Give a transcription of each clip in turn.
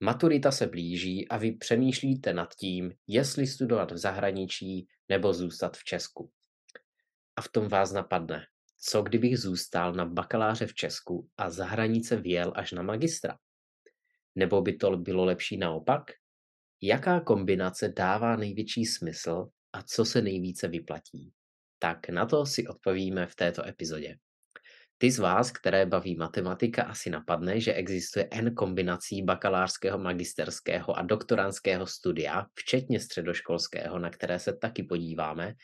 Maturita se blíží a vy přemýšlíte nad tím, jestli studovat v zahraničí nebo zůstat v Česku. A v tom vás napadne, co kdybych zůstal na bakaláře v Česku a za hranice vyjel až na magistra? Nebo by to bylo lepší naopak? Jaká kombinace dává největší smysl a co se nejvíce vyplatí? Tak na to si odpovíme v této epizodě. Ty z vás, které baví matematika, asi napadne, že existuje N kombinací bakalářského, magisterského a doktoránského studia, včetně středoškolského, na které se taky podíváme.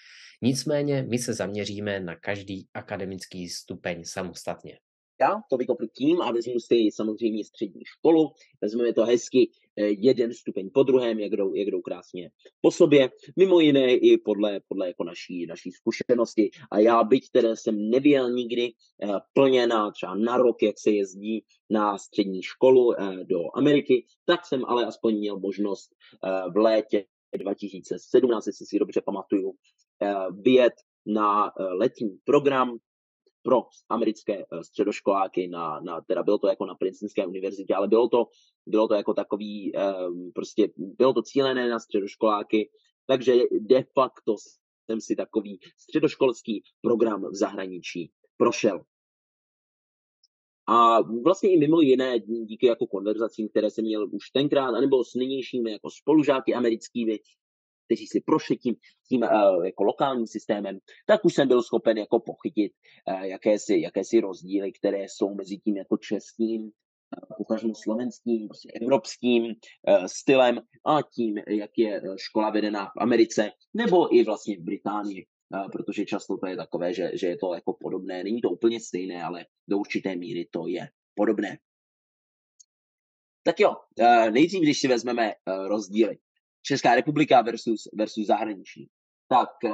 Nicméně my se zaměříme na každý akademický stupeň samostatně já to vykopnu tím a vezmu si samozřejmě střední školu, vezmeme to hezky eh, jeden stupeň po druhém, jak jdou, jak jdou krásně po sobě, mimo jiné i podle, podle jako naší, naší zkušenosti. A já, byť teda jsem nevěl nikdy eh, plně na třeba na rok, jak se jezdí na střední školu eh, do Ameriky, tak jsem ale aspoň měl možnost v létě 2017, jestli si dobře pamatuju, vyjet na letní program pro americké eh, středoškoláky, na, na, teda bylo to jako na Princetonské univerzitě, ale bylo to, bylo to jako takový, um, prostě bylo to cílené na středoškoláky, takže de facto jsem si takový středoškolský program v zahraničí prošel. A vlastně i mimo jiné díky jako konverzacím, které jsem měl už tenkrát, anebo s nynějšími jako spolužáky americkými, kteří si prošli tím, tím uh, jako lokálním systémem, tak už jsem byl schopen jako pochytit uh, jakési, jakési rozdíly, které jsou mezi tím jako českým, uh, potažmo slovenským, prostě evropským stylem a tím, jak je škola vedená v Americe nebo i vlastně v Británii. Protože často to je takové, že, že je to jako podobné. Není to úplně stejné, ale do určité míry to je podobné. Tak jo, nejdřív, když si vezmeme rozdíly. Česká republika versus, versus zahraničí. Tak eh,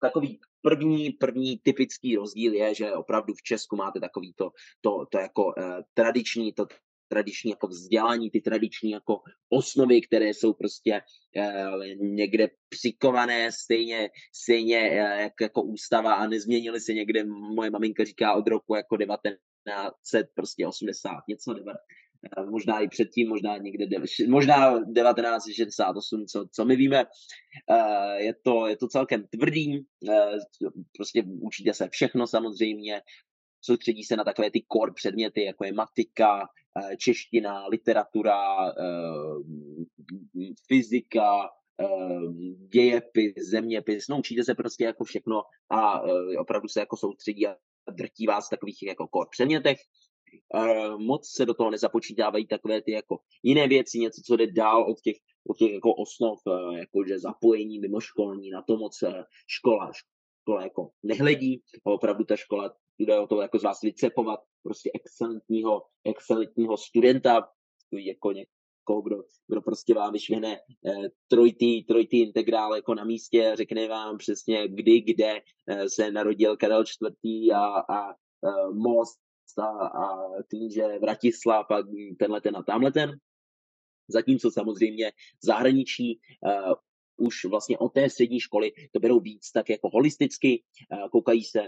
takový první, první typický rozdíl je, že opravdu v Česku máte takový to, to, to jako uh, tradiční, to tradiční jako vzdělání, ty tradiční jako osnovy, které jsou prostě uh, někde přikované stejně, stejně jak, jako ústava a nezměnily se někde, moje maminka říká od roku jako 1900, prostě 80, něco, Eh, možná i předtím, možná někde, možná 1968, co, co my víme. Eh, je to, je to celkem tvrdý, eh, prostě učíte se všechno samozřejmě, soustředí se na takové ty core předměty, jako je matika, čeština, literatura, fyzika, dějepis, zeměpis, no učíte se prostě jako všechno a opravdu se jako soustředí a drtí vás v takových jako core předmětech moc se do toho nezapočítávají takové ty jako jiné věci, něco, co jde dál od těch, od těch jako osnov, uh, jako že zapojení mimoškolní, na to moc uh, škola, škola jako nehledí, a opravdu ta škola jde o to jako z vás vycepovat prostě excelentního, excelentního studenta, jako někoho, kdo, kdo prostě vám vyšvihne eh, trojitý integrál jako na místě, řekne vám přesně kdy, kde eh, se narodil Karel IV. a, a eh, most a, a tím, že Vratislav a tenhle ten a tamhle ten. Zatímco samozřejmě zahraničí uh, už vlastně od té střední školy to berou víc tak jako holisticky, uh, koukají se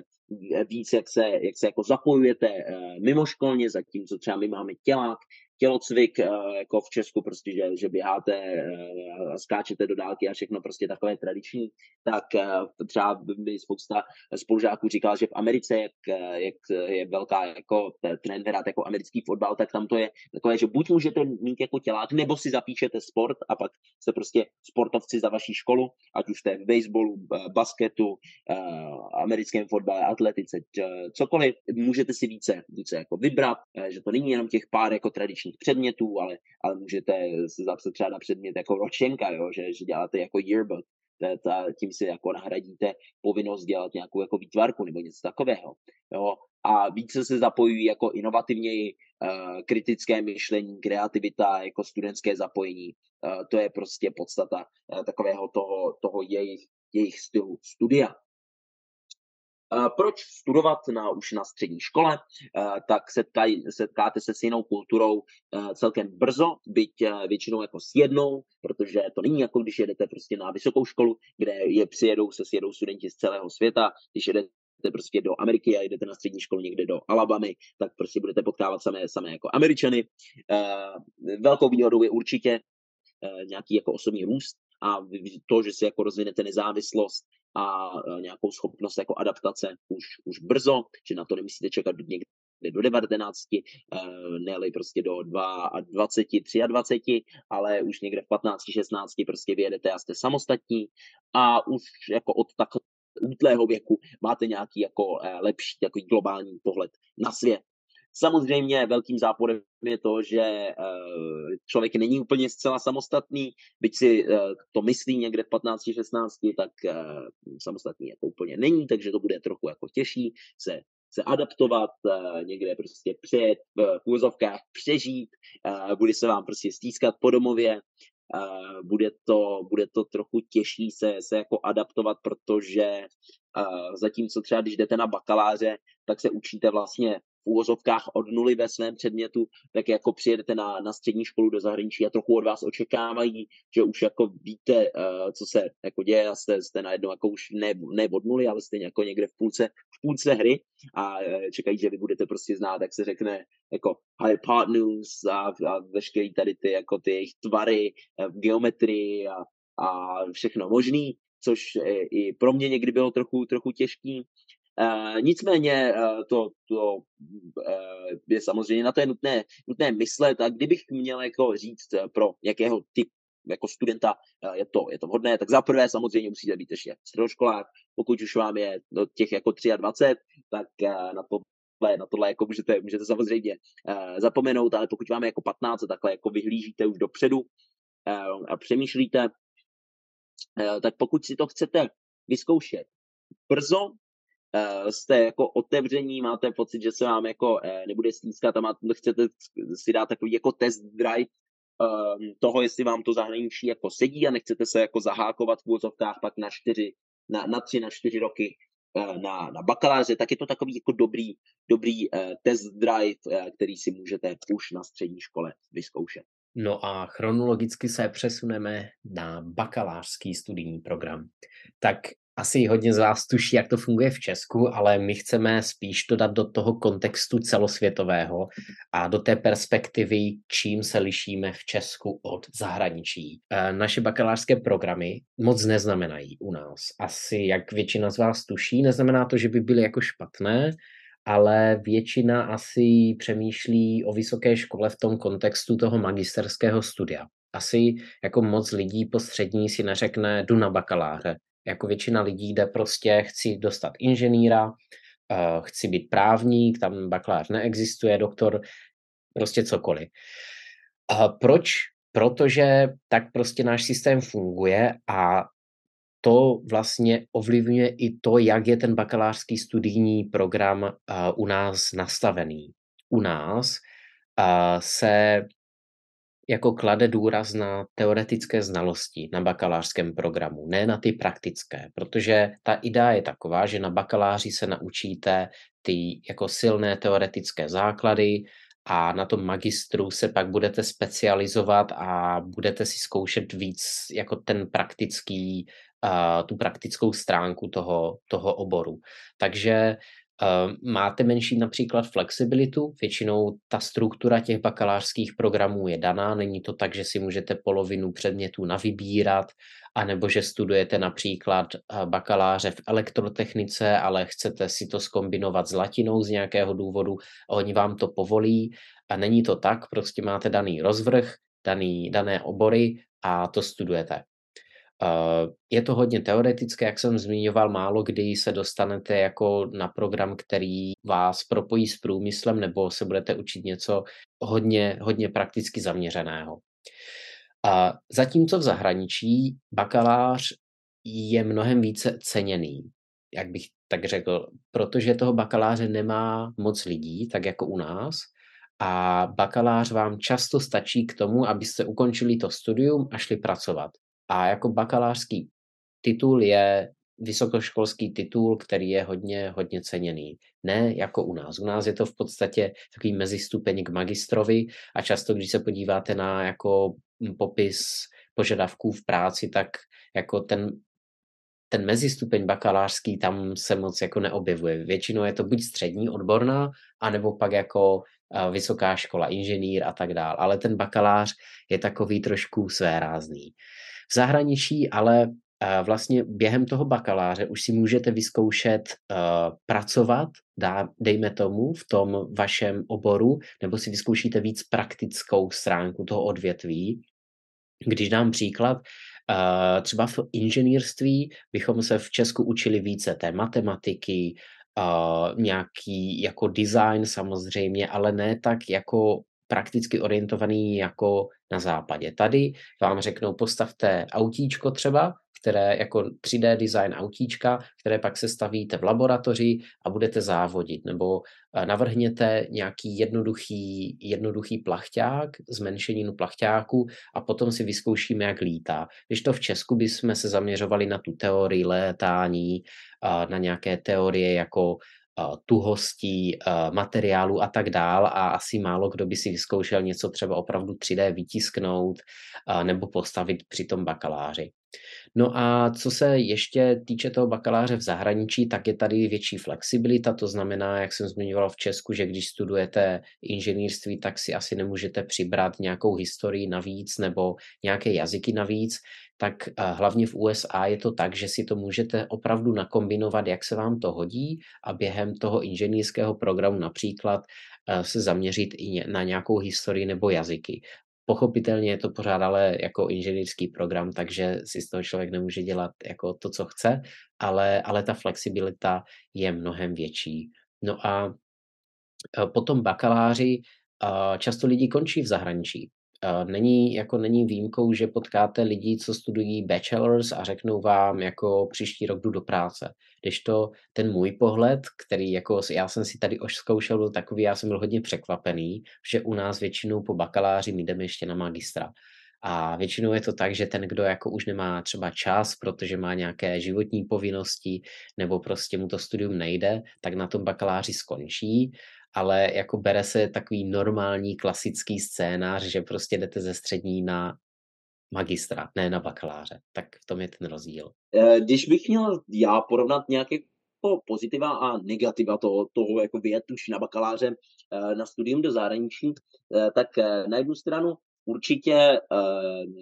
víc, jak se, jak se jako zapojujete uh, mimoškolně, zatímco třeba my máme tělák, tělocvik, eh, jako v Česku, prostě, že, že běháte eh, a skáčete do dálky a všechno prostě takové tradiční, tak eh, třeba by spousta spolužáků říkal, že v Americe, jak, jak je velká jako trend hrát jako americký fotbal, tak tam to je takové, že buď můžete mít jako tělák, nebo si zapíšete sport a pak se prostě sportovci za vaší školu, ať už jste v baseballu, basketu, americkém fotbale, atletice, cokoliv, můžete si více, více jako vybrat, že to není jenom těch pár jako tradičních ročních předmětů, ale, ale můžete se zapsat třeba na předmět jako ročenka, jo, že, že děláte jako yearbook, ta, tím si jako nahradíte povinnost dělat nějakou jako výtvarku nebo něco takového. Jo. A více se zapojují jako inovativněji kritické myšlení, kreativita, jako studentské zapojení. To je prostě podstata takového toho, toho jejich, jejich stylu studia. Proč studovat na, už na střední škole? Tak setkaj, setkáte se s jinou kulturou celkem brzo, byť většinou jako s jednou, protože to není jako když jedete prostě na vysokou školu, kde je přijedou se sjedou studenti z celého světa, když jedete prostě do Ameriky a jdete na střední školu někde do Alabamy, tak prostě budete potkávat samé, samé jako Američany. Velkou výhodou je určitě nějaký jako osobní růst a to, že si jako rozvinete nezávislost a nějakou schopnost jako adaptace už, už brzo, že na to nemusíte čekat někde do 19, ne prostě do 22, 23, ale už někde v 15, 16 prostě vyjedete a jste samostatní a už jako od tak útlého věku máte nějaký jako eh, lepší takový globální pohled na svět. Samozřejmě velkým záporem je to, že eh, člověk není úplně zcela samostatný, byť si eh, to myslí někde v 15-16, tak samostatný jako úplně není, takže to bude trochu jako těžší se se adaptovat, někde prostě přijet, v úzovkách přežít, bude se vám prostě stýskat po domově, bude to, bude to trochu těžší se, se jako adaptovat, protože zatímco třeba když jdete na bakaláře, tak se učíte vlastně úvozovkách od nuly ve svém předmětu, tak jako přijedete na, na střední školu do zahraničí a trochu od vás očekávají, že už jako víte, uh, co se jako děje a jste, jste najednou jako už ne, ne od nuly, ale jste jako někde v půlce, v půlce hry a uh, čekají, že vy budete prostě znát, jak se řekne, jako hypotenuse a, a veškerý tady ty, jako ty jejich tvary uh, v geometrii a, a všechno možný, což i pro mě někdy bylo trochu, trochu těžký. Uh, nicméně uh, to, to uh, je samozřejmě na to je nutné, nutné myslet. A kdybych měl jako říct pro jakého typ jako studenta je to, je to vhodné, tak za prvé samozřejmě musíte být ještě středoškolák, pokud už vám je do těch jako 23, tak na to na tohle jako můžete, můžete samozřejmě uh, zapomenout, ale pokud vám je jako 15, takhle jako vyhlížíte už dopředu uh, a přemýšlíte, uh, tak pokud si to chcete vyzkoušet brzo, jste jako otevření, máte pocit, že se vám jako uh, nebude stýskat a máte, chcete si dát takový jako test drive um, toho, jestli vám to zahraničí jako sedí a nechcete se jako zahákovat v úzovkách pak na čtyři, na, na tři, na čtyři roky uh, na, na bakaláře, tak je to takový jako dobrý, dobrý test drive, který si můžete už na střední škole vyzkoušet. No a chronologicky se přesuneme na bakalářský studijní program. Tak asi hodně z vás tuší, jak to funguje v Česku, ale my chceme spíš to dát do toho kontextu celosvětového a do té perspektivy, čím se lišíme v Česku od zahraničí. E, naše bakalářské programy moc neznamenají u nás. Asi, jak většina z vás tuší, neznamená to, že by byly jako špatné, ale většina asi přemýšlí o vysoké škole v tom kontextu toho magisterského studia. Asi jako moc lidí po střední si neřekne, jdu na bakaláře, jako většina lidí jde prostě, chci dostat inženýra, uh, chci být právník, tam bakalář neexistuje, doktor, prostě cokoliv. Uh, proč? Protože tak prostě náš systém funguje a to vlastně ovlivňuje i to, jak je ten bakalářský studijní program uh, u nás nastavený. U nás uh, se jako klade důraz na teoretické znalosti na bakalářském programu, ne na ty praktické, protože ta idea je taková, že na bakaláři se naučíte ty jako silné teoretické základy a na tom magistru se pak budete specializovat a budete si zkoušet víc jako ten praktický, uh, tu praktickou stránku toho, toho oboru. Takže máte menší například flexibilitu, většinou ta struktura těch bakalářských programů je daná, není to tak, že si můžete polovinu předmětů navybírat, anebo že studujete například eh, bakaláře v elektrotechnice, ale chcete si to skombinovat s latinou z nějakého důvodu oni vám to povolí. A není to tak, prostě máte daný rozvrh, daný, dané obory a to studujete. Eh, je to hodně teoretické, jak jsem zmiňoval, málo kdy se dostanete jako na program, který vás propojí s průmyslem, nebo se budete učit něco hodně, hodně prakticky zaměřeného. A zatímco v zahraničí bakalář je mnohem více ceněný, jak bych tak řekl, protože toho bakaláře nemá moc lidí, tak jako u nás, a bakalář vám často stačí k tomu, abyste ukončili to studium a šli pracovat. A jako bakalářský titul je vysokoškolský titul, který je hodně, hodně ceněný. Ne jako u nás. U nás je to v podstatě takový mezistupeň k magistrovi a často, když se podíváte na jako popis požadavků v práci, tak jako ten ten mezistupeň bakalářský tam se moc jako neobjevuje. Většinou je to buď střední odborná, anebo pak jako vysoká škola, inženýr a tak dále. Ale ten bakalář je takový trošku svérázný. V zahraničí ale vlastně během toho bakaláře už si můžete vyzkoušet uh, pracovat, dejme tomu, v tom vašem oboru, nebo si vyzkoušíte víc praktickou stránku toho odvětví. Když dám příklad, uh, třeba v inženýrství bychom se v Česku učili více té matematiky, uh, nějaký jako design samozřejmě, ale ne tak jako prakticky orientovaný jako na západě. Tady vám řeknou, postavte autíčko třeba, které jako 3D design autíčka, které pak se stavíte v laboratoři a budete závodit, nebo eh, navrhněte nějaký jednoduchý, jednoduchý plachťák, zmenšeninu plachťáku a potom si vyzkoušíme, jak lítá. Když to v Česku bychom se zaměřovali na tu teorii létání, na nějaké teorie jako tuhostí materiálu a tak dál a asi málo kdo by si vyzkoušel něco třeba opravdu 3D vytisknout nebo postavit při tom bakaláři. No a co se ještě týče toho bakaláře v zahraničí, tak je tady větší flexibilita, to znamená, jak jsem zmiňoval v Česku, že když studujete inženýrství, tak si asi nemůžete přibrat nějakou historii navíc nebo nějaké jazyky navíc, tak eh, hlavně v USA je to tak, že si to můžete opravdu nakombinovat, jak se vám to hodí a během toho inženýrského programu například eh, se zaměřit i na nějakou historii nebo jazyky. Pochopitelně je to pořád ale jako inženýrský program, takže si z toho člověk nemůže dělat jako to, co chce, ale, ale ta flexibilita je mnohem větší. No a eh, potom bakaláři často lidi končí v zahraničí. Není, jako není výjimkou, že potkáte lidi, co studují bachelors a řeknou vám, jako příští rok jdu do práce. Když to ten můj pohled, který jako já jsem si tady už zkoušel, byl takový, já jsem byl hodně překvapený, že u nás většinou po bakaláři jdeme ještě na magistra. A většinou je to tak, že ten, kdo jako už nemá třeba čas, protože má nějaké životní povinnosti, nebo prostě mu to studium nejde, tak na tom bakaláři skončí ale jako bere se takový normální klasický scénář, že prostě jdete ze střední na magistra, ne na bakaláře. Tak v tom je ten rozdíl. Eh, když bych měl já porovnat nějaké jako pozitiva a negativa toho, toho jako vyjet už na bakaláře eh, na studium do zahraničí, eh, tak na jednu stranu určitě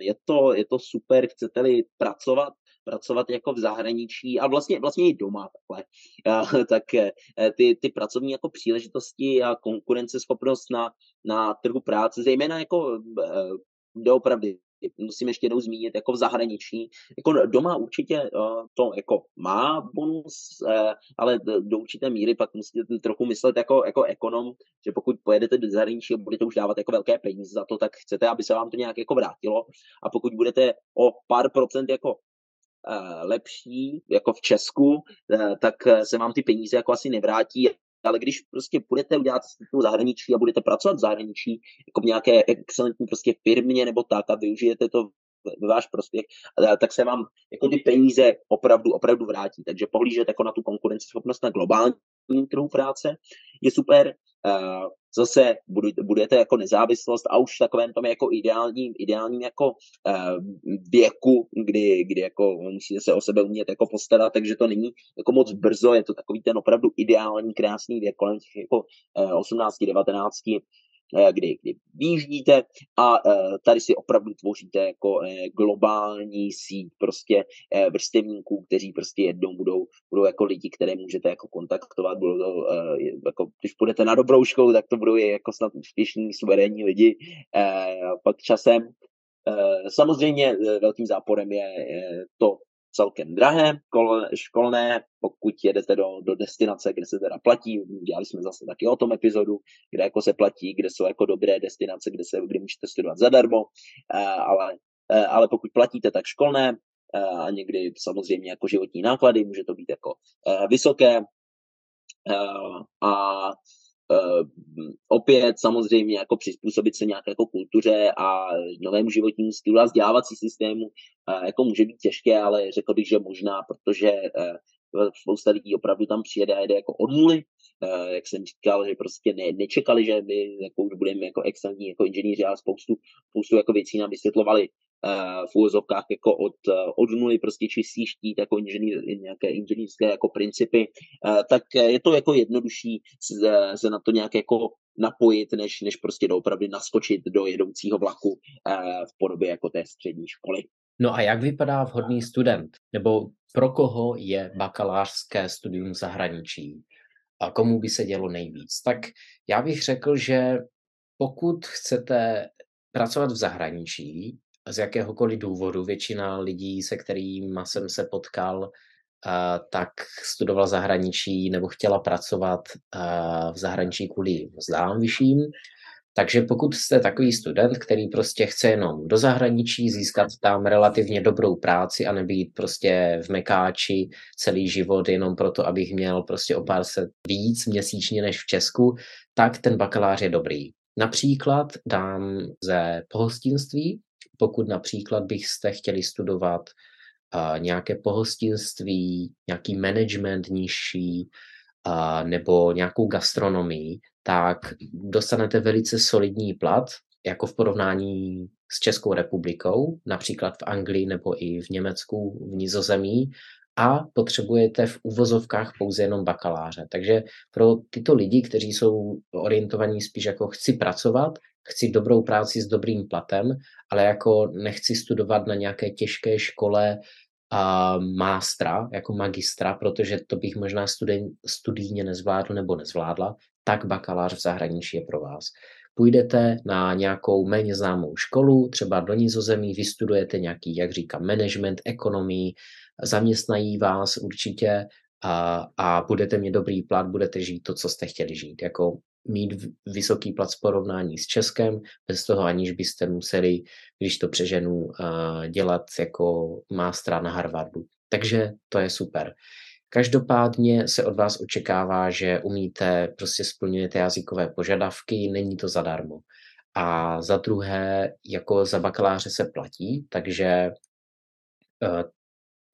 je to, je to super, chcete-li pracovat pracovat jako v zahraničí a vlastně, vlastně i doma takhle, tak eh, ty, ty pracovní jako příležitosti a konkurenceschopnost na, na trhu práce, zejména jako eh, doopravdy musím ještě jednou zmínit, jako v zahraničí. Jako doma určitě uh, to jako má bonus, ale do určité míry pak musíte trochu myslet jako, jako ekonom, že pokud pojedete do zahraničí a budete už dávat jako velké peníze za to, tak chcete, aby se vám to nějak jako vrátilo. A pokud budete o pár procent jako Eh, lepší, jako v Česku, eh, tak eh, se vám ty peníze jako asi nevrátí, ale když prostě budete udělat cestu zahraničí a budete pracovat v zahraničí, jako v nějaké excelentní prostě firmě nebo tak a využijete to ve váš prospěch, tak se vám jako ty peníze opravdu, opravdu vrátí. Takže pohlížet jako na tu konkurenceschopnost na globální trhu práce je super. Zase budete jako nezávislost a už takovém tom jako ideálním, ideálním jako věku, kdy, kdy jako musíte se o sebe umět jako postarat, takže to není jako moc brzo, je to takový ten opravdu ideální, krásný věk kolem těch jako 18, 19, Eh, kdy, kdy vyjíždíte a eh, tady si opravdu tvoříte jako eh, globální síť prostě vrstevníků, kteří prostě jednou budou, budou jako lidi, které můžete jako kontaktovat, budou to, jako, když půjdete na dobrou školu, tak to budou jako snad úspěšní, suverénní lidi, pak časem. Samozřejmě velkým záporem je to, celkem drahé školné, pokud jedete do, do destinace, kde se teda platí, dělali jsme zase taky o tom epizodu, kde jako se platí, kde jsou jako dobré destinace, kde, se, kde můžete studovat zadarmo, ale, ale pokud platíte, tak školné a někdy samozřejmě jako životní náklady, může to být jako vysoké a opět samozřejmě jako přizpůsobit se nějaké jako kultuře a novému životnímu stylu a vzdělávací systému uh, jako může být těžké, ale řekl bych, že možná, protože uh, spousta lidí opravdu tam přijede a jede jako od nuly, jak jsem říkal, že prostě ne, nečekali, že my jako budeme jako excelentní jako inženýři, ale spoustu, spoustu jako věcí nám vysvětlovali v úvozovkách jako od, od nuly prostě čistý štít, jako inženýr, nějaké inženýrské jako principy, tak je to jako jednodušší se na to nějak jako napojit, než, než prostě doopravdy naskočit do jedoucího vlaku v podobě jako té střední školy. No a jak vypadá vhodný student? Nebo pro koho je bakalářské studium v zahraničí? A komu by se dělo nejvíc? Tak já bych řekl, že pokud chcete pracovat v zahraničí, z jakéhokoliv důvodu, většina lidí, se kterými jsem se potkal, tak studovala zahraničí nebo chtěla pracovat v zahraničí kvůli mzdám vyšším. Takže pokud jste takový student, který prostě chce jenom do zahraničí, získat tam relativně dobrou práci a nebýt prostě v mekáči celý život jenom proto, abych měl prostě o pár set víc měsíčně než v Česku, tak ten bakalář je dobrý. Například dám ze pohostinství, pokud například byste chtěli studovat uh, nějaké pohostinství, nějaký management nižší uh, nebo nějakou gastronomii, tak dostanete velice solidní plat, jako v porovnání s Českou republikou, například v Anglii nebo i v Německu, v Nizozemí, a potřebujete v uvozovkách pouze jenom bakaláře. Takže pro tyto lidi, kteří jsou orientovaní spíš jako chci pracovat, chci dobrou práci s dobrým platem, ale jako nechci studovat na nějaké těžké škole a mástra, jako magistra, protože to bych možná studen, studijně nezvládl nebo nezvládla, tak bakalář v zahraničí je pro vás. Půjdete na nějakou méně známou školu, třeba do Nizozemí, vystudujete nějaký, jak říkám, management, ekonomii, zaměstnají vás určitě a, a budete mít dobrý plat, budete žít to, co jste chtěli žít. Jako mít vysoký plat v porovnání s Českem, bez toho aniž byste museli, když to přeženu, dělat jako mástra na Harvardu. Takže to je super. Každopádně se od vás očekává, že umíte, prostě splňujete jazykové požadavky, není to zadarmo. A za druhé, jako za bakaláře se platí, takže e,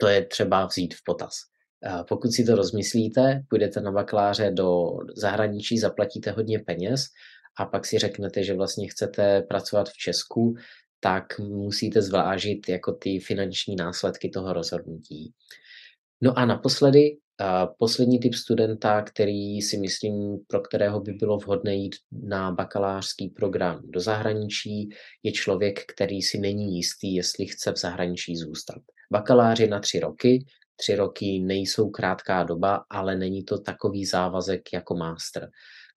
to je třeba vzít v potaz. Pokud si to rozmyslíte, půjdete na bakaláře do zahraničí, zaplatíte hodně peněz a pak si řeknete, že vlastně chcete pracovat v Česku, tak musíte zvážit jako ty finanční následky toho rozhodnutí. No a naposledy, poslední typ studenta, který si myslím, pro kterého by bylo vhodné jít na bakalářský program do zahraničí, je člověk, který si není jistý, jestli chce v zahraničí zůstat. Bakalář je na tři roky, tři roky nejsou krátká doba, ale není to takový závazek jako master.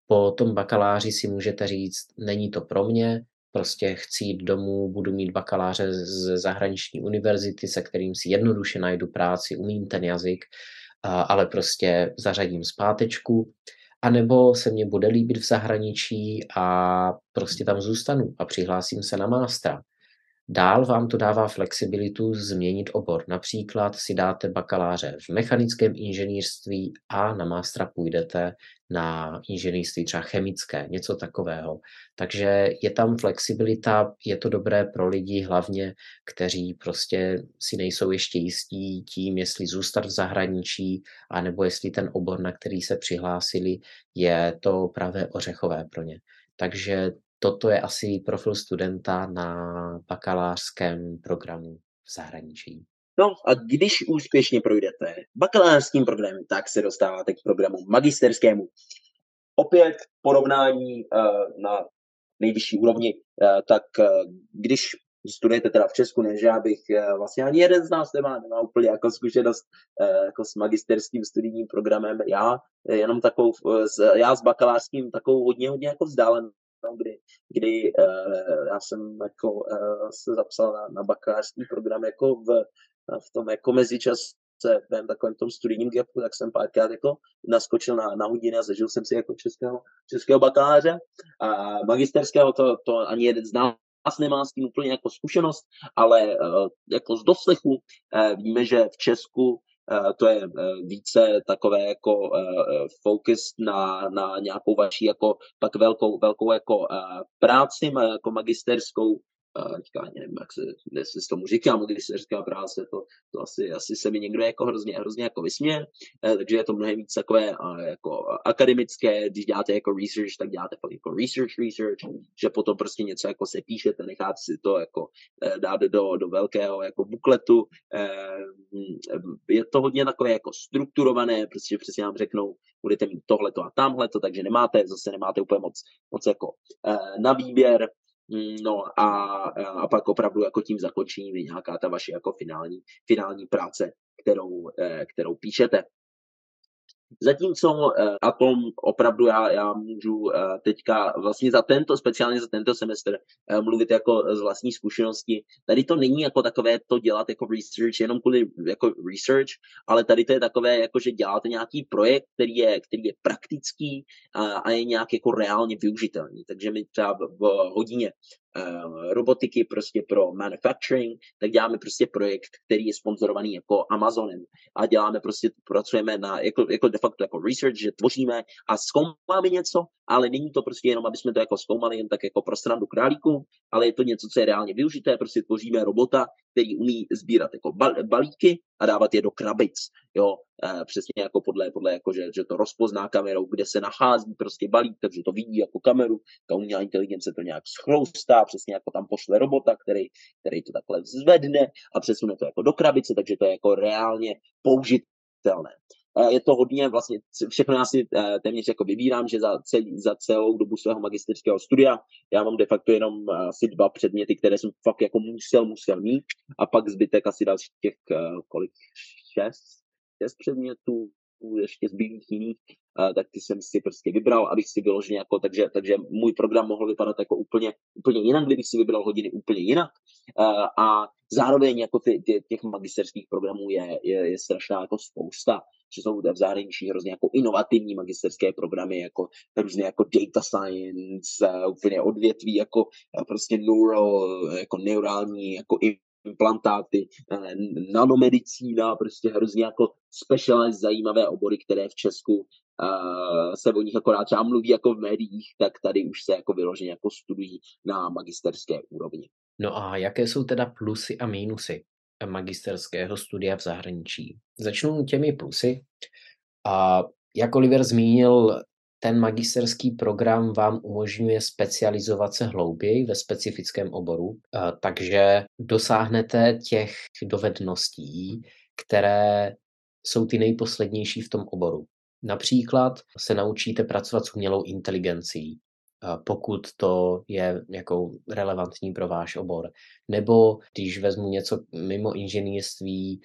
Po tom bakaláři si můžete říct, není to pro mě, prostě chci jít domů, budu mít bakaláře z zahraniční univerzity, se kterým si jednoduše najdu práci, umím ten jazyk, ale prostě zařadím zpátečku. A nebo se mě bude líbit v zahraničí a prostě tam zůstanu a přihlásím se na mástra. Dál vám to dává flexibilitu změnit obor. Například si dáte bakaláře v mechanickém inženýrství a na mástra půjdete na inženýrství třeba chemické, něco takového. Takže je tam flexibilita, je to dobré pro lidi hlavně, kteří prostě si nejsou ještě jistí tím, jestli zůstat v zahraničí, anebo jestli ten obor, na který se přihlásili, je to právě ořechové pro ně. Takže toto je asi profil studenta na bakalářském programu v zahraničí. No a když úspěšně projdete bakalářským programem, tak se dostáváte k programu magisterskému. Opět porovnání uh, na nejvyšší úrovni, uh, tak uh, když studujete teda v Česku, než já bych vlastně ani jeden z nás nemá, nemá úplně jako zkušenost jako s magisterským studijním programem. Já jenom takovou, já s bakalářským takovou hodně, hodně jako vzdálen kdy, kdy uh, já jsem jako uh, se zapsal na, na bakalářský program jako v, v tom jako mezičas v takovém tom studijním gapu, tak jsem párkrát jako naskočil na, na hodiny a zažil jsem si jako českého, českého bakaláře. A magisterského to, to ani jeden z nás nemá s tím úplně jako zkušenost, ale uh, jako z doslechu uh, víme, že v Česku to je více takové jako focus na, na nějakou vaši jako pak velkou, velkou jako práci jako magisterskou, teďka nevím, jak se, jestli se tomu říká, říká práce, to, to asi, asi se mi někdo jako hrozně, hrozně jako vysměje, eh, takže je to mnohem víc takové jako akademické, když děláte jako research, tak děláte jako research research, že potom prostě něco jako se píšete, necháte si to jako eh, dát do, do velkého jako bukletu, eh, je to hodně takové jako strukturované, prostě přesně vám řeknou, budete mít tohleto a tamhleto, takže nemáte, zase nemáte úplně moc, moc jako na výběr, no a, a pak opravdu jako tím zakončením je nějaká ta vaše jako finální, finální práce, kterou, eh, kterou píšete. Zatímco uh, Atom opravdu já, já můžu uh, teďka vlastně za tento, speciálně za tento semestr uh, mluvit jako z vlastní zkušenosti. Tady to není jako takové to dělat jako research, jenom kvůli jako research, ale tady to je takové, jako že děláte nějaký projekt, který je, který je praktický a, a je nějak jako reálně využitelný. Takže my třeba v, hodině Eh, robotiky prostě pro manufacturing, tak děláme prostě projekt, který je sponzorovaný jako Amazonem. A děláme prostě, pracujeme na, jako, jako de facto jako research, že tvoříme a zkoumáme něco, ale není to prostě jenom, aby jsme to jako zkoumali jen tak jako pro strandu králíků, ale je to něco, co je reálně využité, prostě tvoříme robota, který umí sbírat jako balíky a dávat je do krabic, jo, e, přesně jako podle, podle jako, že, že to rozpozná kamerou, kde se nachází prostě balík, takže to vidí jako kameru, ta umělá inteligence to nějak schroustá, přesně jako tam pošle robota, který, který to takhle zvedne a přesune to jako do krabice, takže to je jako reálně použitelné je to hodně vlastně, všechno já si eh, téměř jako vybírám, že za, celý, za celou dobu svého magisterského studia já mám de facto jenom eh, asi dva předměty, které jsem fakt jako musel, musel mít. A pak zbytek asi dalších těch eh, kolik, šest, šest předmětů, ještě zbylých jiných, tak ty jsem si prostě vybral, abych si vyložil jako, takže, takže můj program mohl vypadat jako úplně, úplně jinak, kdybych si vybral hodiny úplně jinak. A zároveň jako ty, ty, těch magisterských programů je, je, je strašná jako spousta že jsou v zahraničí hrozně jako inovativní magisterské programy, jako různé jako data science, úplně odvětví, jako prostě neuro, jako neurální, jako implantáty, nanomedicína, prostě hrozně jako specialized zajímavé obory, které v Česku uh, se o nich akorát třeba mluví jako v médiích, tak tady už se jako vyloženě jako studují na magisterské úrovni. No a jaké jsou teda plusy a mínusy magisterského studia v zahraničí. Začnu těmi plusy. A jak Oliver zmínil, ten magisterský program vám umožňuje specializovat se hlouběji ve specifickém oboru, takže dosáhnete těch dovedností, které jsou ty nejposlednější v tom oboru. Například se naučíte pracovat s umělou inteligencí, pokud to je jako relevantní pro váš obor. Nebo když vezmu něco mimo inženýrství,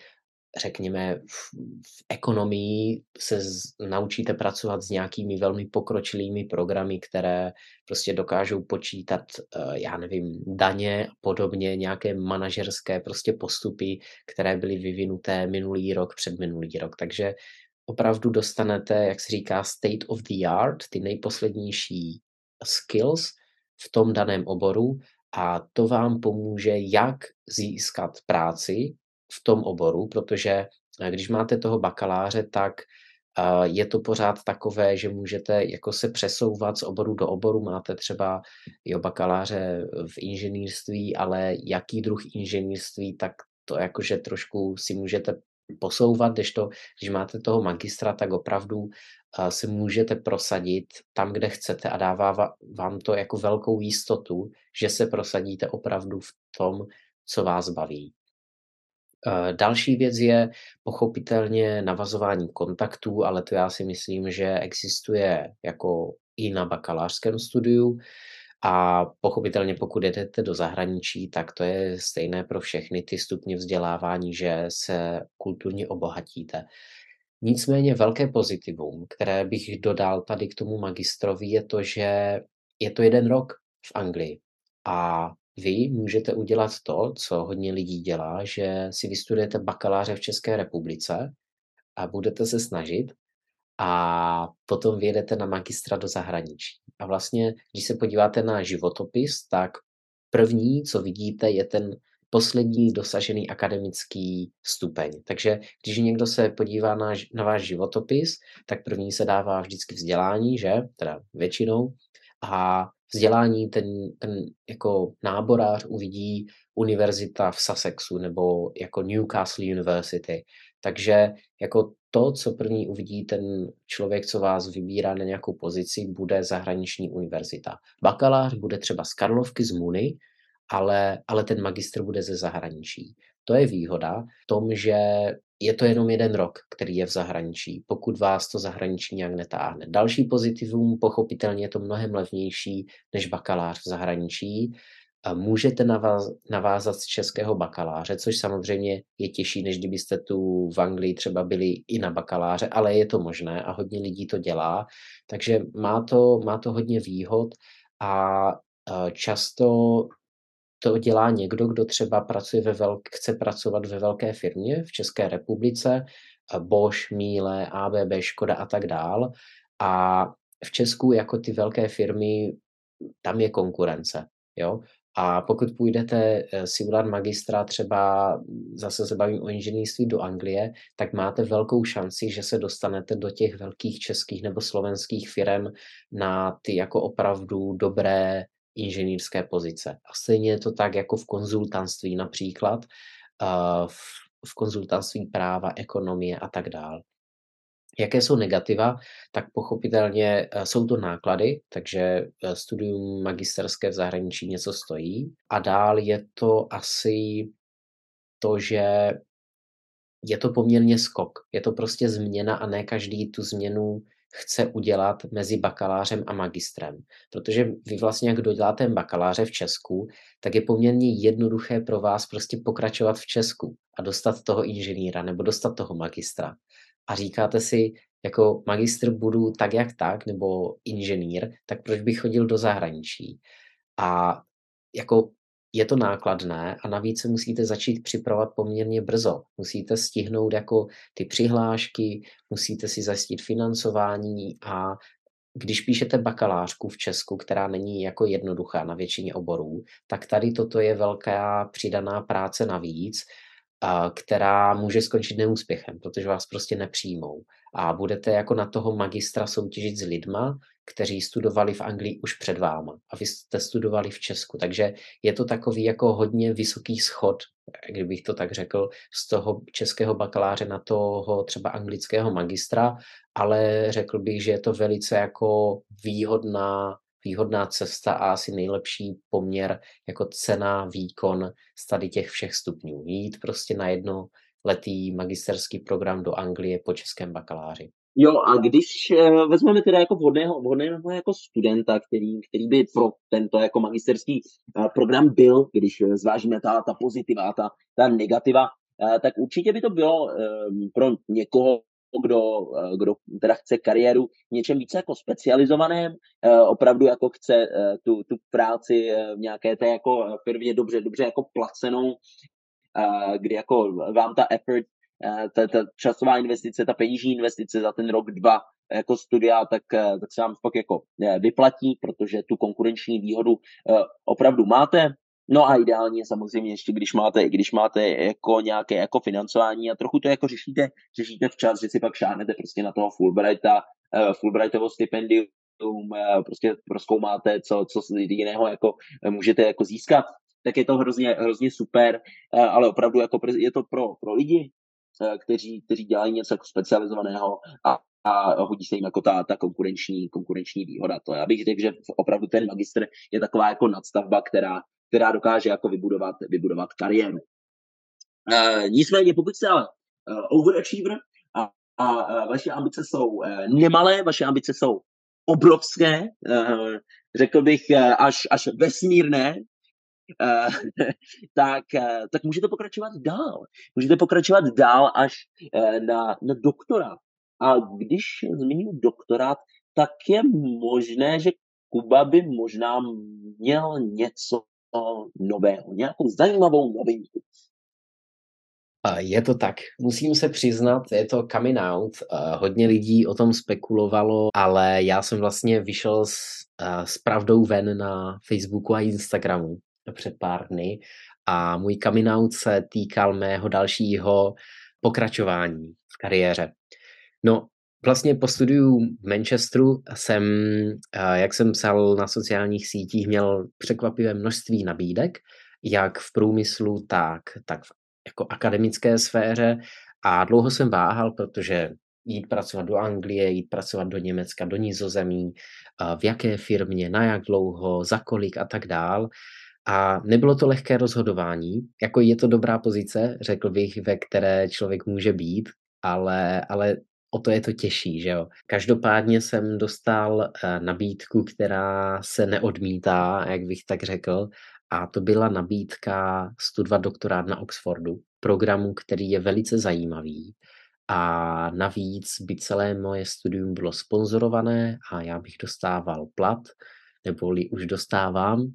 řekněme, v, v ekonomii se z, naučíte pracovat s nějakými velmi pokročilými programy, které prostě dokážou počítat, eh, já nevím, daně a podobně, nějaké manažerské prostě postupy, které byly vyvinuté minulý rok, předminulý rok. Takže opravdu dostanete, jak se říká, state of the art, ty nejposlednější skills v tom daném oboru a to vám pomůže, jak získat práci v tom oboru, protože eh, když máte toho bakaláře, tak eh, je to pořád takové, že můžete jako se přesouvat z oboru do oboru. Máte třeba jo, bakaláře v inženýrství, ale jaký druh inženýrství, tak to jakože trošku si můžete posouvat, když, to, když máte toho magistra, tak opravdu se můžete prosadit tam, kde chcete a dává vám to jako velkou jistotu, že se prosadíte opravdu v tom, co vás baví. Další věc je pochopitelně navazování kontaktů, ale to já si myslím, že existuje jako i na bakalářském studiu. A pochopitelně, pokud jdete do zahraničí, tak to je stejné pro všechny ty stupně vzdělávání, že se kulturně obohatíte. Nicméně velké pozitivum, které bych dodal tady k tomu magistrovi, je to, že je to jeden rok v Anglii a vy můžete udělat to, co hodně lidí dělá, že si vystudujete bakaláře v České republice a budete se snažit a potom vyjedete na magistra do zahraničí. A vlastně, když se podíváte na životopis, tak první, co vidíte, je ten poslední dosažený akademický stupeň. Takže když někdo se podívá na, na váš životopis, tak první se dává vždycky vzdělání, že? Teda většinou. A vzdělání ten, ten jako náborář uvidí univerzita v Sussexu nebo jako Newcastle University. Takže jako to, co první uvidí ten člověk, co vás vybírá na nějakou pozici, bude zahraniční univerzita. Bakalář bude třeba z Karlovky, z Muny, ale, ale ten magistr bude ze zahraničí. To je výhoda v tom, že je to jenom jeden rok, který je v zahraničí, pokud vás to zahraničí nějak netáhne. Další pozitivum, pochopitelně je to mnohem levnější než bakalář v zahraničí. Můžete navázat z českého bakaláře, což samozřejmě je těžší, než kdybyste tu v Anglii třeba byli i na bakaláře, ale je to možné a hodně lidí to dělá. Takže má to, má to hodně výhod a často to dělá někdo, kdo třeba pracuje ve velk, chce pracovat ve velké firmě v České republice, Bosch, Miele, ABB, Škoda a tak dál. A v Česku jako ty velké firmy, tam je konkurence. Jo? A pokud půjdete eh, si udělat magistra, třeba zase se bavím o inženýrství do Anglie, tak máte velkou šanci, že se dostanete do těch velkých českých nebo slovenských firm na ty jako opravdu dobré inženýrské pozice. A stejně je to tak jako v konzultantství například, eh, v konzultantství práva, ekonomie a tak dále. Jaké jsou negativa? Tak pochopitelně eh, jsou to náklady, takže eh, studium magisterské v zahraničí něco stojí. A dál je to asi to, že je to poměrně skok. Je to prostě změna a ne každý tu změnu chce udělat mezi bakalářem a magistrem. Protože vy vlastně, jak doděláte bakaláře v Česku, tak je poměrně jednoduché pro vás prostě pokračovat v Česku a dostat toho inženýra nebo dostat toho magistra. A říkáte si, jako magistr budu tak jak tak, nebo inženýr, tak proč bych chodil do zahraničí? A jako je to nákladné a navíc se musíte začít připravovat poměrně brzo. Musíte stihnout jako ty přihlášky, musíte si zajistit financování a když píšete bakalářku v Česku, která není jako jednoduchá na většině oborů, tak tady toto je velká přidaná práce navíc, která může skončit neúspěchem, protože vás prostě nepřijmou. A budete jako na toho magistra soutěžit s lidma, kteří studovali v Anglii už před váma a vy jste studovali v Česku. Takže je to takový jako hodně vysoký schod, kdybych to tak řekl, z toho českého bakaláře na toho třeba anglického magistra, ale řekl bych, že je to velice jako výhodná výhodná cesta a asi nejlepší poměr jako cena, výkon z tady těch všech stupňů. Jít prostě na jedno letý magisterský program do Anglie po českém bakaláři. Jo, a když uh, vezmeme teda jako vhodného, vhodného jako studenta, který, který by pro tento jako magisterský uh, program byl, když uh, zvážíme ta, ta pozitiva, ta, ta negativa, tak určitě by to bylo pro někoho, kdo, uh, kdo teda chce kariéru v něčem více jako specializovaném, uh, opravdu jako chce uh, tu, tu práci v nějaké té jako firmě dobře, dobře jako placenou, kdy jako vám ta effort Eh, ta, ta časová investice, ta peněžní investice za ten rok, dva jako studia, tak, eh, tak se vám pak jako eh, vyplatí, protože tu konkurenční výhodu opravdu máte. No a ideálně samozřejmě ještě, když máte, když máte jako nějaké jako financování a trochu to jako řešíte, řešíte včas, že si pak šáhnete prostě na toho Fulbrighta, Fulbrightovo stipendium, prostě proskoumáte, co, co jiného jako můžete jako získat, tak je to hrozně, hrozně super, ale opravdu jako je to pro, pro lidi, Eh, kteří, kteří dělají něco jako specializovaného a, a hodí se jim jako ta, ta konkurenční, konkurenční výhoda. To já bych řekl, že opravdu ten magistr je taková jako nadstavba, která, která dokáže jako vybudovat, vybudovat kariéru. E, nicméně, pokud jste ale uh, overachiever a, a uh, vaše ambice jsou uh, nemalé, vaše ambice jsou obrovské, řekl bych až, až vesmírné, tak, tak můžete pokračovat dál. Můžete pokračovat dál až na, na doktora. A když zmiňuji doktorát, tak je možné, že Kuba by možná měl něco nového, nějakou zajímavou novinku. Je to tak. Musím se přiznat, je to coming out. Hodně lidí o tom spekulovalo, ale já jsem vlastně vyšel s, s pravdou ven na Facebooku a Instagramu před pár dny a můj coming out se týkal mého dalšího pokračování v kariéře. No, vlastně po studiu v Manchesteru jsem, jak jsem psal na sociálních sítích, měl překvapivé množství nabídek, jak v průmyslu, tak, tak v jako akademické sféře a dlouho jsem váhal, protože jít pracovat do Anglie, jít pracovat do Německa, do Nizozemí, v jaké firmě, na jak dlouho, za kolik a tak dál. A nebylo to lehké rozhodování, jako je to dobrá pozice, řekl bych, ve které člověk může být, ale, ale o to je to těžší, že jo. Každopádně jsem dostal eh, nabídku, která se neodmítá, jak bych tak řekl, a to byla nabídka studovat doktorát na Oxfordu, programu, který je velice zajímavý. A navíc by celé moje studium bylo sponzorované a já bych dostával plat, neboli už dostávám.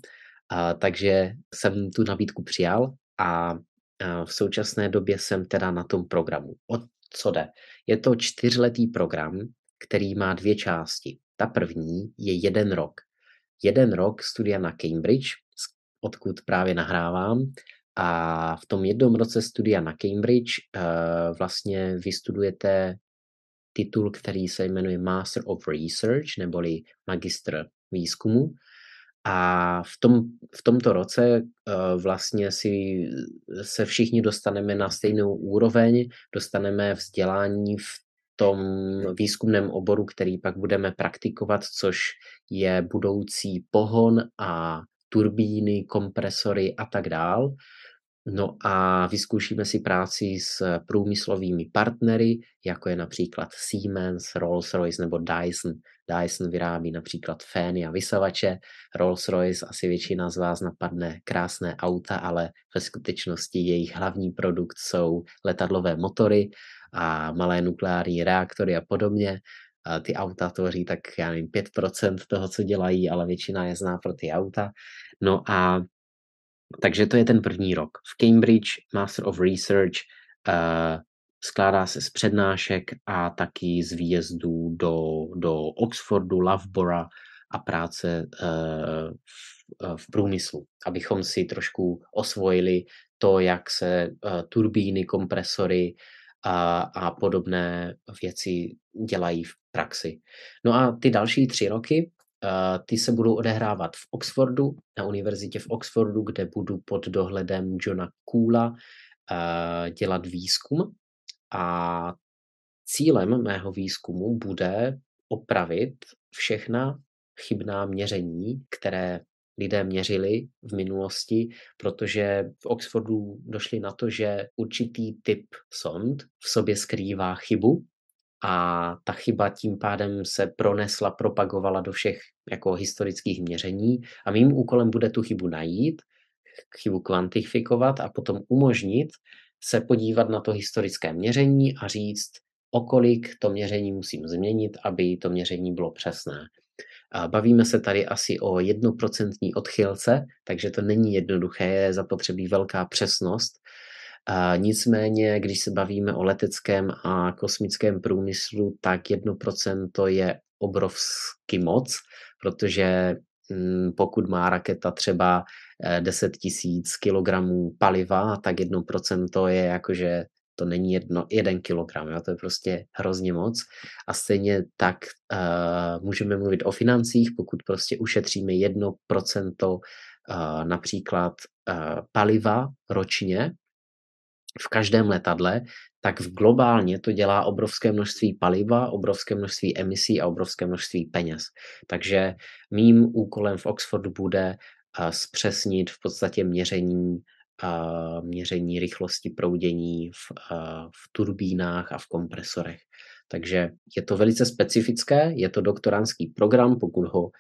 A, takže jsem tu nabídku přijal a, a v současné době jsem teda na tom programu. O co jde? Je to čtyřletý program, který má dvě části. Ta první je jeden rok. Jeden rok studia na Cambridge, odkud právě nahrávám. A v tom jednom roce studia na Cambridge uh, vlastně vystudujete titul, který se jmenuje Master of Research, neboli magistr výzkumu. A v, tom, v tomto roce uh, vlastně si se všichni dostaneme na stejnou úroveň, dostaneme vzdělání v tom výzkumném oboru, který pak budeme praktikovat, což je budoucí pohon a turbíny, kompresory a tak dál. No a vyzkoušíme si práci s průmyslovými partnery, jako je například Siemens, Rolls-Royce nebo Dyson. Dyson vyrábí například fény a vysavače, Rolls-Royce asi většina z vás napadne krásné auta, ale ve skutečnosti jejich hlavní produkt jsou letadlové motory a malé nukleární reaktory a podobně. A ty auta tvoří tak, já nevím, 5% toho, co dělají, ale většina je zná pro ty auta. No a takže to je ten první rok. V Cambridge Master of Research uh, skládá se z přednášek a taky z výjezdů do, do Oxfordu, Loughborough a práce uh, v, v průmyslu, abychom si trošku osvojili to, jak se uh, turbíny, kompresory a, a podobné věci dělají v praxi. No a ty další tři roky Eh, ty se budou odehrávat v Oxfordu, na univerzitě v Oxfordu, kde budu pod dohledem Johna eh, dělat výzkum. A cílem mého výzkumu bude opravit všechna chybná měření, které lidé měřili v minulosti, protože v Oxfordu došli na to, že určitý typ sond v sobě skrývá chybu a ta chyba tím pádem se pronesla, propagovala do všech jako historických měření a mým úkolem bude tu chybu najít, chybu kvantifikovat a potom umožnit se podívat na to historické měření a říct, okolik to měření musím změnit, aby to měření bylo přesné. Bavíme se tady asi o jednoprocentní odchylce, takže to není jednoduché, je zapotřebí velká přesnost nicméně, když se bavíme o leteckém a kosmickém průmyslu, tak 1% je obrovský moc, protože mm, pokud má raketa třeba 10 eh, tisíc kilogramů paliva, tak 1% je jakože to není jedno, jeden kilogram, jo? to je prostě hrozně moc. A stejně tak uh, můžeme mluvit o financích, pokud prostě ušetříme 1% uh, například uh, paliva ročně, v každém letadle, tak v globálně to dělá obrovské množství paliva, obrovské množství emisí a obrovské množství peněz. Takže mým úkolem v Oxfordu bude zpřesnit v podstatě měření měření rychlosti proudění v, v turbínách a v kompresorech. Takže je to velice specifické, je to doktorantský program, pokud ho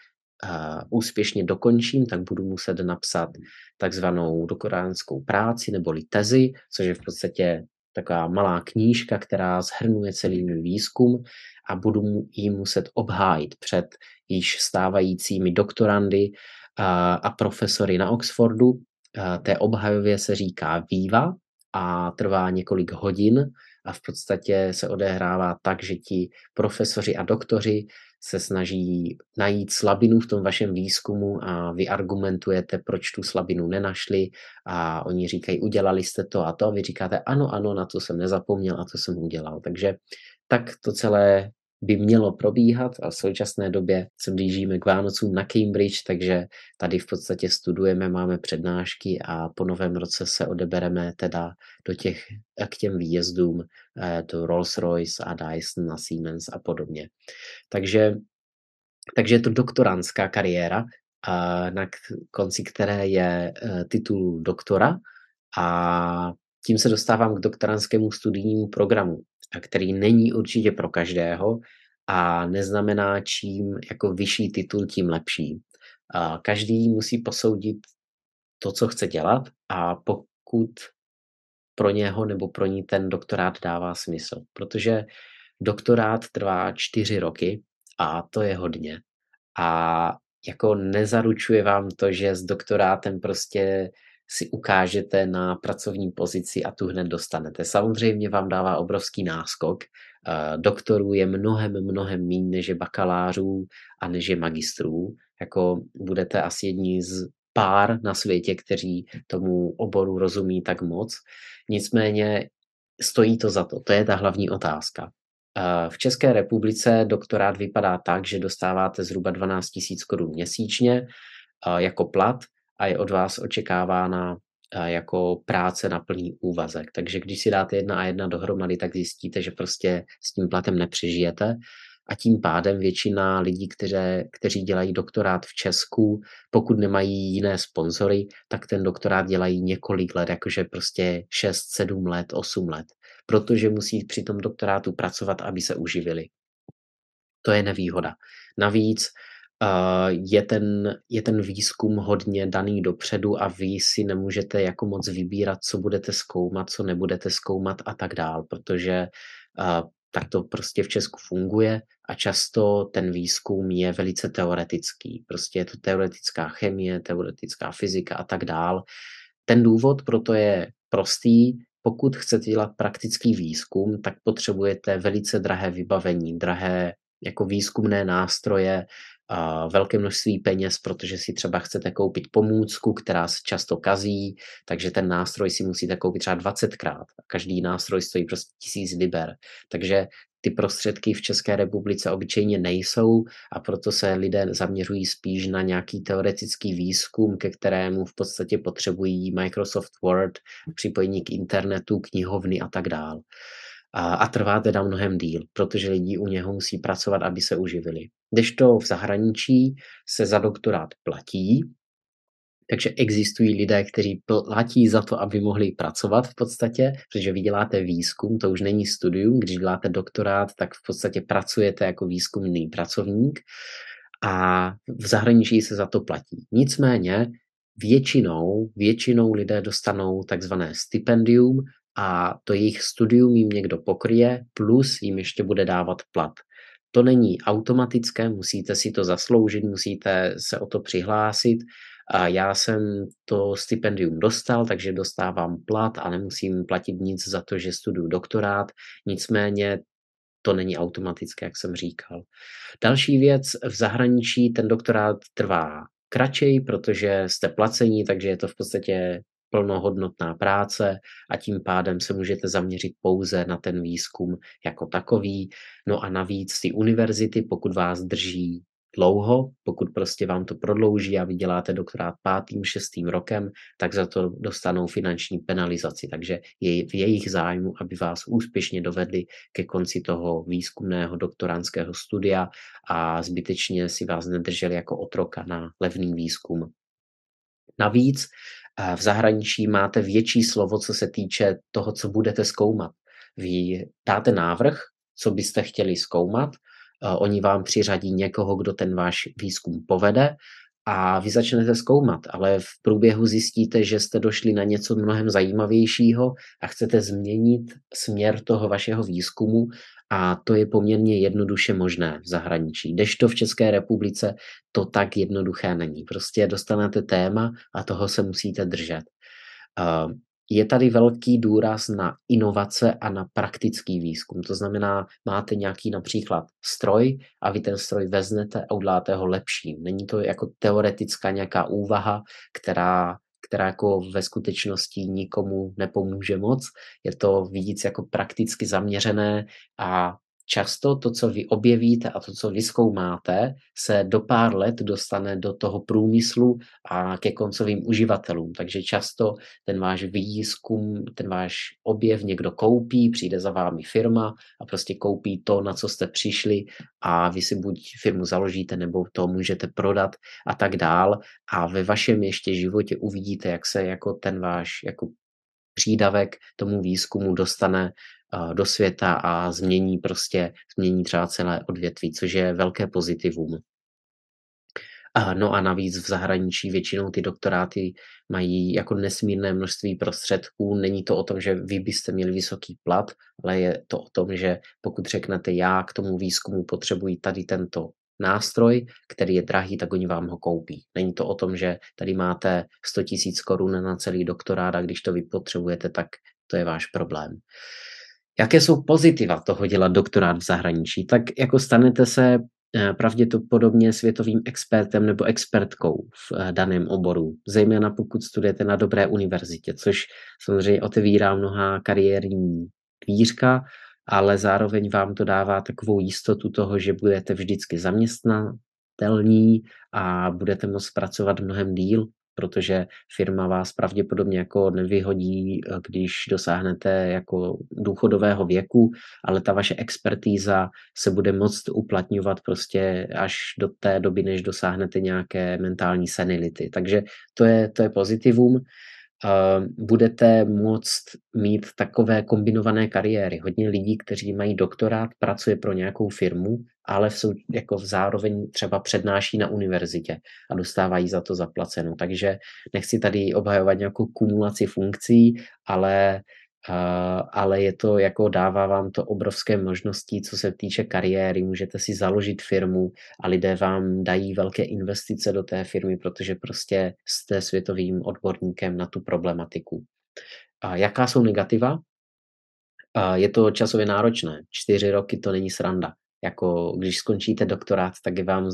úspěšně dokončím, tak budu muset napsat takzvanou doktorantskou práci neboli tezi, což je v podstatě taková malá knížka, která zhrnuje celý můj výzkum a budu ji muset obhájit před již stávajícími doktorandy a, profesory na Oxfordu. Té obhajově se říká výva a trvá několik hodin a v podstatě se odehrává tak, že ti profesoři a doktoři se snaží najít slabinu v tom vašem výzkumu a vy argumentujete, proč tu slabinu nenašli a oni říkají, udělali jste to a to a vy říkáte, ano, ano, na to jsem nezapomněl a to jsem udělal. Takže tak to celé by mělo probíhat a v současné době se blížíme k Vánocům na Cambridge, takže tady v podstatě studujeme, máme přednášky a po novém roce se odebereme teda do těch, k těm výjezdům eh, do Rolls-Royce a Dyson a Siemens a podobně. Takže, takže je to doktorantská kariéra, na konci které je eh, titul doktora a tím se dostávám k doktorantskému studijnímu programu který není určitě pro každého a neznamená čím jako vyšší titul, tím lepší. Každý musí posoudit to, co chce dělat a pokud pro něho nebo pro ní ten doktorát dává smysl. Protože doktorát trvá čtyři roky a to je hodně. A jako nezaručuje vám to, že s doktorátem prostě si ukážete na pracovní pozici a tu hned dostanete. Samozřejmě vám dává obrovský náskok. Eh, doktorů je mnohem, mnohem méně než je bakalářů a než je magistrů. Jako budete asi jedni z pár na světě, kteří tomu oboru rozumí tak moc. Nicméně stojí to za to. To je ta hlavní otázka. Eh, v České republice doktorát vypadá tak, že dostáváte zhruba 12 000 korun měsíčně eh, jako plat a je od vás očekávána jako práce na plný úvazek. Takže když si dáte jedna a jedna dohromady, tak zjistíte, že prostě s tím platem nepřežijete a tím pádem většina lidí, kteří, kteří dělají doktorát v Česku, pokud nemají jiné sponzory, tak ten doktorát dělají několik let, jakože prostě 6, 7 let, 8 let, protože musí při tom doktorátu pracovat, aby se uživili. To je nevýhoda. Navíc je ten, je ten výzkum hodně daný dopředu a vy si nemůžete jako moc vybírat, co budete zkoumat, co nebudete zkoumat a tak dál, protože tak to prostě v Česku funguje a často ten výzkum je velice teoretický. Prostě je to teoretická chemie, teoretická fyzika a tak dál. Ten důvod proto je prostý. Pokud chcete dělat praktický výzkum, tak potřebujete velice drahé vybavení, drahé jako výzkumné nástroje, velké množství peněz, protože si třeba chcete koupit pomůcku, která se často kazí, takže ten nástroj si musíte koupit třeba 20krát. Každý nástroj stojí prostě tisíc liber. Takže ty prostředky v České republice obyčejně nejsou a proto se lidé zaměřují spíš na nějaký teoretický výzkum, ke kterému v podstatě potřebují Microsoft Word, připojení k internetu, knihovny a tak dále a, a trvá teda mnohem díl, protože lidi u něho musí pracovat, aby se uživili. to v zahraničí se za doktorát platí, takže existují lidé, kteří platí za to, aby mohli pracovat v podstatě, protože vy děláte výzkum, to už není studium, když děláte doktorát, tak v podstatě pracujete jako výzkumný pracovník a v zahraničí se za to platí. Nicméně většinou, většinou lidé dostanou takzvané stipendium, a to jejich studium jim někdo pokryje, plus jim ještě bude dávat plat. To není automatické, musíte si to zasloužit, musíte se o to přihlásit. A já jsem to stipendium dostal, takže dostávám plat a nemusím platit nic za to, že studuju doktorát. Nicméně to není automatické, jak jsem říkal. Další věc, v zahraničí ten doktorát trvá kratšej, protože jste placení, takže je to v podstatě plnohodnotná práce a tím pádem se můžete zaměřit pouze na ten výzkum jako takový. No a navíc ty univerzity, pokud vás drží dlouho, pokud prostě vám to prodlouží a vy děláte doktorát pátým, šestým rokem, tak za to dostanou finanční penalizaci. Takže je v jejich zájmu, aby vás úspěšně dovedli ke konci toho výzkumného doktorantského studia a zbytečně si vás nedrželi jako otroka na levný výzkum. Navíc v zahraničí máte větší slovo, co se týče toho, co budete zkoumat. Vy dáte návrh, co byste chtěli zkoumat, oni vám přiřadí někoho, kdo ten váš výzkum povede a vy začnete zkoumat, ale v průběhu zjistíte, že jste došli na něco mnohem zajímavějšího a chcete změnit směr toho vašeho výzkumu a to je poměrně jednoduše možné v zahraničí. to v České republice to tak jednoduché není. Prostě dostanete téma a toho se musíte držet. Je tady velký důraz na inovace a na praktický výzkum. To znamená, máte nějaký například stroj a vy ten stroj vezmete a uděláte ho lepším. Není to jako teoretická nějaká úvaha, která která jako ve skutečnosti nikomu nepomůže moc. Je to víc jako prakticky zaměřené a často to, co vy objevíte a to, co vy zkoumáte, se do pár let dostane do toho průmyslu a ke koncovým uživatelům. Takže často ten váš výzkum, ten váš objev někdo koupí, přijde za vámi firma a prostě koupí to, na co jste přišli a vy si buď firmu založíte, nebo to můžete prodat a tak dál. A ve vašem ještě životě uvidíte, jak se jako ten váš jako přídavek tomu výzkumu dostane do světa a změní prostě, změní třeba celé odvětví, což je velké pozitivum. No a navíc v zahraničí většinou ty doktoráty mají jako nesmírné množství prostředků. Není to o tom, že vy byste měli vysoký plat, ale je to o tom, že pokud řeknete, já k tomu výzkumu potřebuji tady tento nástroj, který je drahý, tak oni vám ho koupí. Není to o tom, že tady máte 100 000 korun na celý doktorát a když to vy potřebujete, tak to je váš problém. Jaké jsou pozitiva toho dělat doktorát v zahraničí? Tak jako stanete se eh, pravděpodobně světovým expertem nebo expertkou v eh, daném oboru, zejména pokud studujete na dobré univerzitě, což samozřejmě otevírá mnoha kariérní kvířka, ale zároveň vám to dává takovou jistotu toho, že budete vždycky zaměstnatelní a budete moct pracovat mnohem díl protože firma vás pravděpodobně jako nevyhodí, eh, když dosáhnete jako důchodového věku, ale ta vaše expertíza se bude moct uplatňovat prostě až do té doby, než dosáhnete nějaké mentální senility. Takže to je, to je pozitivum budete moct mít takové kombinované kariéry. Hodně lidí, kteří mají doktorát, pracuje pro nějakou firmu, ale v, jako v zároveň třeba přednáší na univerzitě a dostávají za to zaplaceno. Takže nechci tady obhajovat nějakou kumulaci funkcí, ale ale je to jako dává vám to obrovské možnosti, co se týče kariéry, můžete si založit firmu a lidé vám dají velké investice do té firmy, protože prostě jste světovým odborníkem na tu problematiku. A jaká jsou negativa? A je to časově náročné. Čtyři roky to není sranda. Jako když skončíte doktorát, tak je vám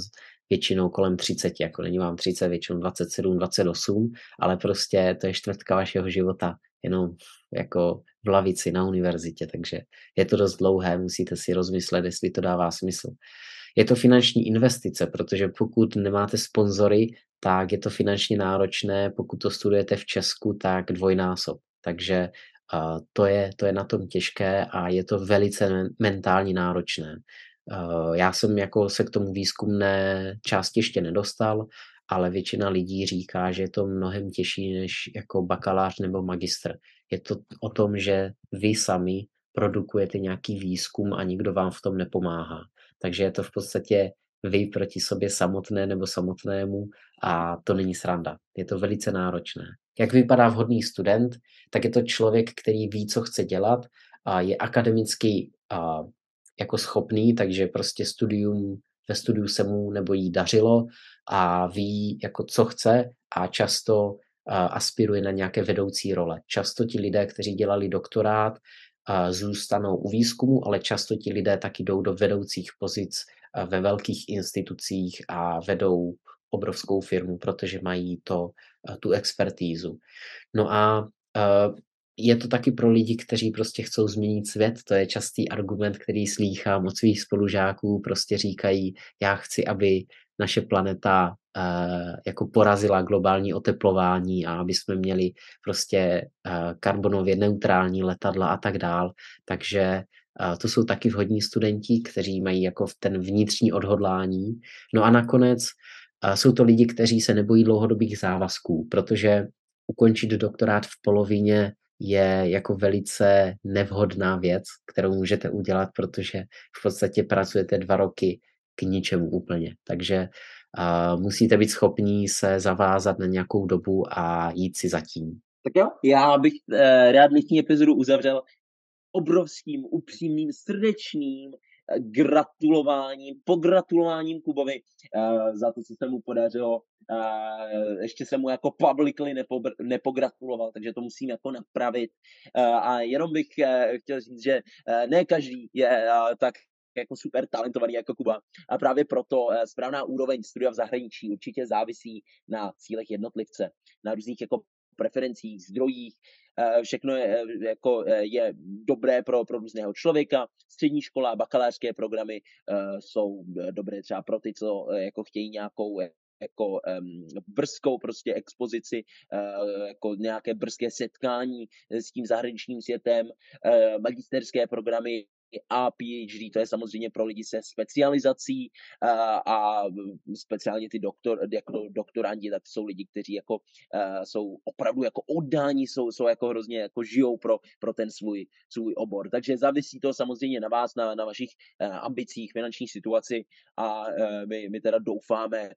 většinou kolem 30, jako není vám 30, většinou 27, 28, ale prostě to je čtvrtka vašeho života jenom jako v lavici na univerzitě, takže je to dost dlouhé, musíte si rozmyslet, jestli to dává smysl. Je to finanční investice, protože pokud nemáte sponzory, tak je to finančně náročné, pokud to studujete v Česku, tak dvojnásob. Takže uh, to, je, to je na tom těžké a je to velice mentálně náročné. Uh, já jsem jako se k tomu výzkumné části ještě nedostal, ale většina lidí říká, že je to mnohem těžší než jako bakalář nebo magistr. Je to o tom, že vy sami produkujete nějaký výzkum a nikdo vám v tom nepomáhá. Takže je to v podstatě vy proti sobě samotné nebo samotnému a to není sranda. Je to velice náročné. Jak vypadá vhodný student, tak je to člověk, který ví, co chce dělat a je akademicky a, jako schopný, takže prostě studium ve studiu se mu nebo jí dařilo a ví, jako co chce a často uh, aspiruje na nějaké vedoucí role. Často ti lidé, kteří dělali doktorát, uh, zůstanou u výzkumu, ale často ti lidé taky jdou do vedoucích pozic uh, ve velkých institucích a vedou obrovskou firmu, protože mají to, tu expertízu. No a je to taky pro lidi, kteří prostě chcou změnit svět. To je častý argument, který slýchám od svých spolužáků. Prostě říkají, já chci, aby naše planeta uh, jako porazila globální oteplování a aby jsme měli prostě uh, karbonově neutrální letadla a tak dál. Takže uh, to jsou taky vhodní studenti, kteří mají jako ten vnitřní odhodlání. No a nakonec uh, jsou to lidi, kteří se nebojí dlouhodobých závazků, protože ukončit doktorát v polovině je jako velice nevhodná věc, kterou můžete udělat, protože v podstatě pracujete dva roky k ničemu úplně. Takže uh, musíte být schopní se zavázat na nějakou dobu a jít si zatím. Tak jo, já bych uh, rád dnešní epizodu uzavřel obrovským, upřímným, srdečným gratulováním, pogratulováním Kubovi za to, co se mu podařilo. Ještě jsem mu jako publicly nepogratuloval, takže to musím jako napravit. A jenom bych chtěl říct, že ne každý je tak jako super talentovaný jako Kuba. A právě proto správná úroveň studia v zahraničí určitě závisí na cílech jednotlivce, na různých jako preferencích, zdrojích, eh, všechno je, eh, jako eh, je dobré pro, pro různého člověka. Střední škola, bakalářské programy jsou dobré třeba pro ty, co jako chtějí nějakou jako um, brzkou prostě expozici, uh, jako nějaké brzké setkání s tím zahraničním světem, uh, magisterské programy a PhD, to je samozřejmě pro lidi se specializací a, speciálně ty doktor, jako doktoranti, tak jsou lidi, kteří jako jsou opravdu jako oddání, jsou, jsou jako hrozně jako žijou pro, pro ten svůj, svůj obor. Takže závisí to samozřejmě na vás, na, na vašich ambicích, finanční situaci a my, my teda doufáme,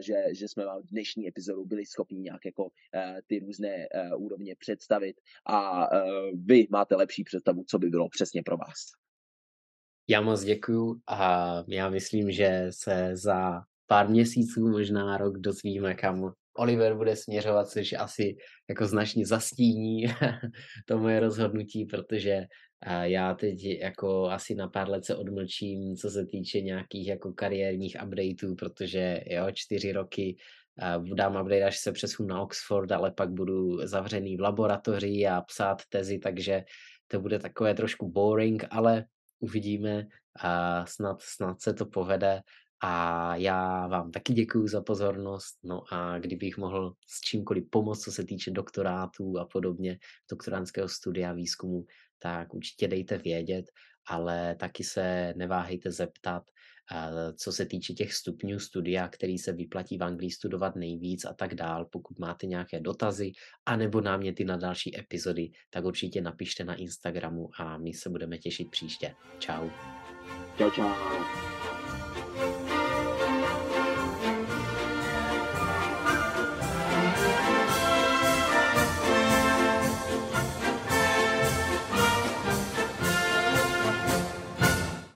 že, že jsme vám v dnešní epizodu byli schopni nějak jako ty různé úrovně představit a vy máte lepší představu, co by bylo přesně pro vás. Já moc děkuju a já myslím, že se za pár měsíců, možná rok dozvíme, kam Oliver bude směřovat, což asi jako značně zastíní to moje rozhodnutí, protože já teď jako asi na pár let se odmlčím, co se týče nějakých jako kariérních updateů, protože jo, čtyři roky dám update, až se přesunu na Oxford, ale pak budu zavřený v laboratoři a psát tezi, takže to bude takové trošku boring, ale uvidíme a snad, snad se to povede a já vám taky děkuji za pozornost. No a kdybych mohl s čímkoliv pomoct, co se týče doktorátů a podobně, doktoránského studia, výzkumu, tak určitě dejte vědět, ale taky se neváhejte zeptat, co se týče těch stupňů studia, který se vyplatí v Anglii studovat nejvíc a tak dál. Pokud máte nějaké dotazy anebo náměty na další epizody, tak určitě napište na Instagramu a my se budeme těšit příště. Čau. Čau, čau.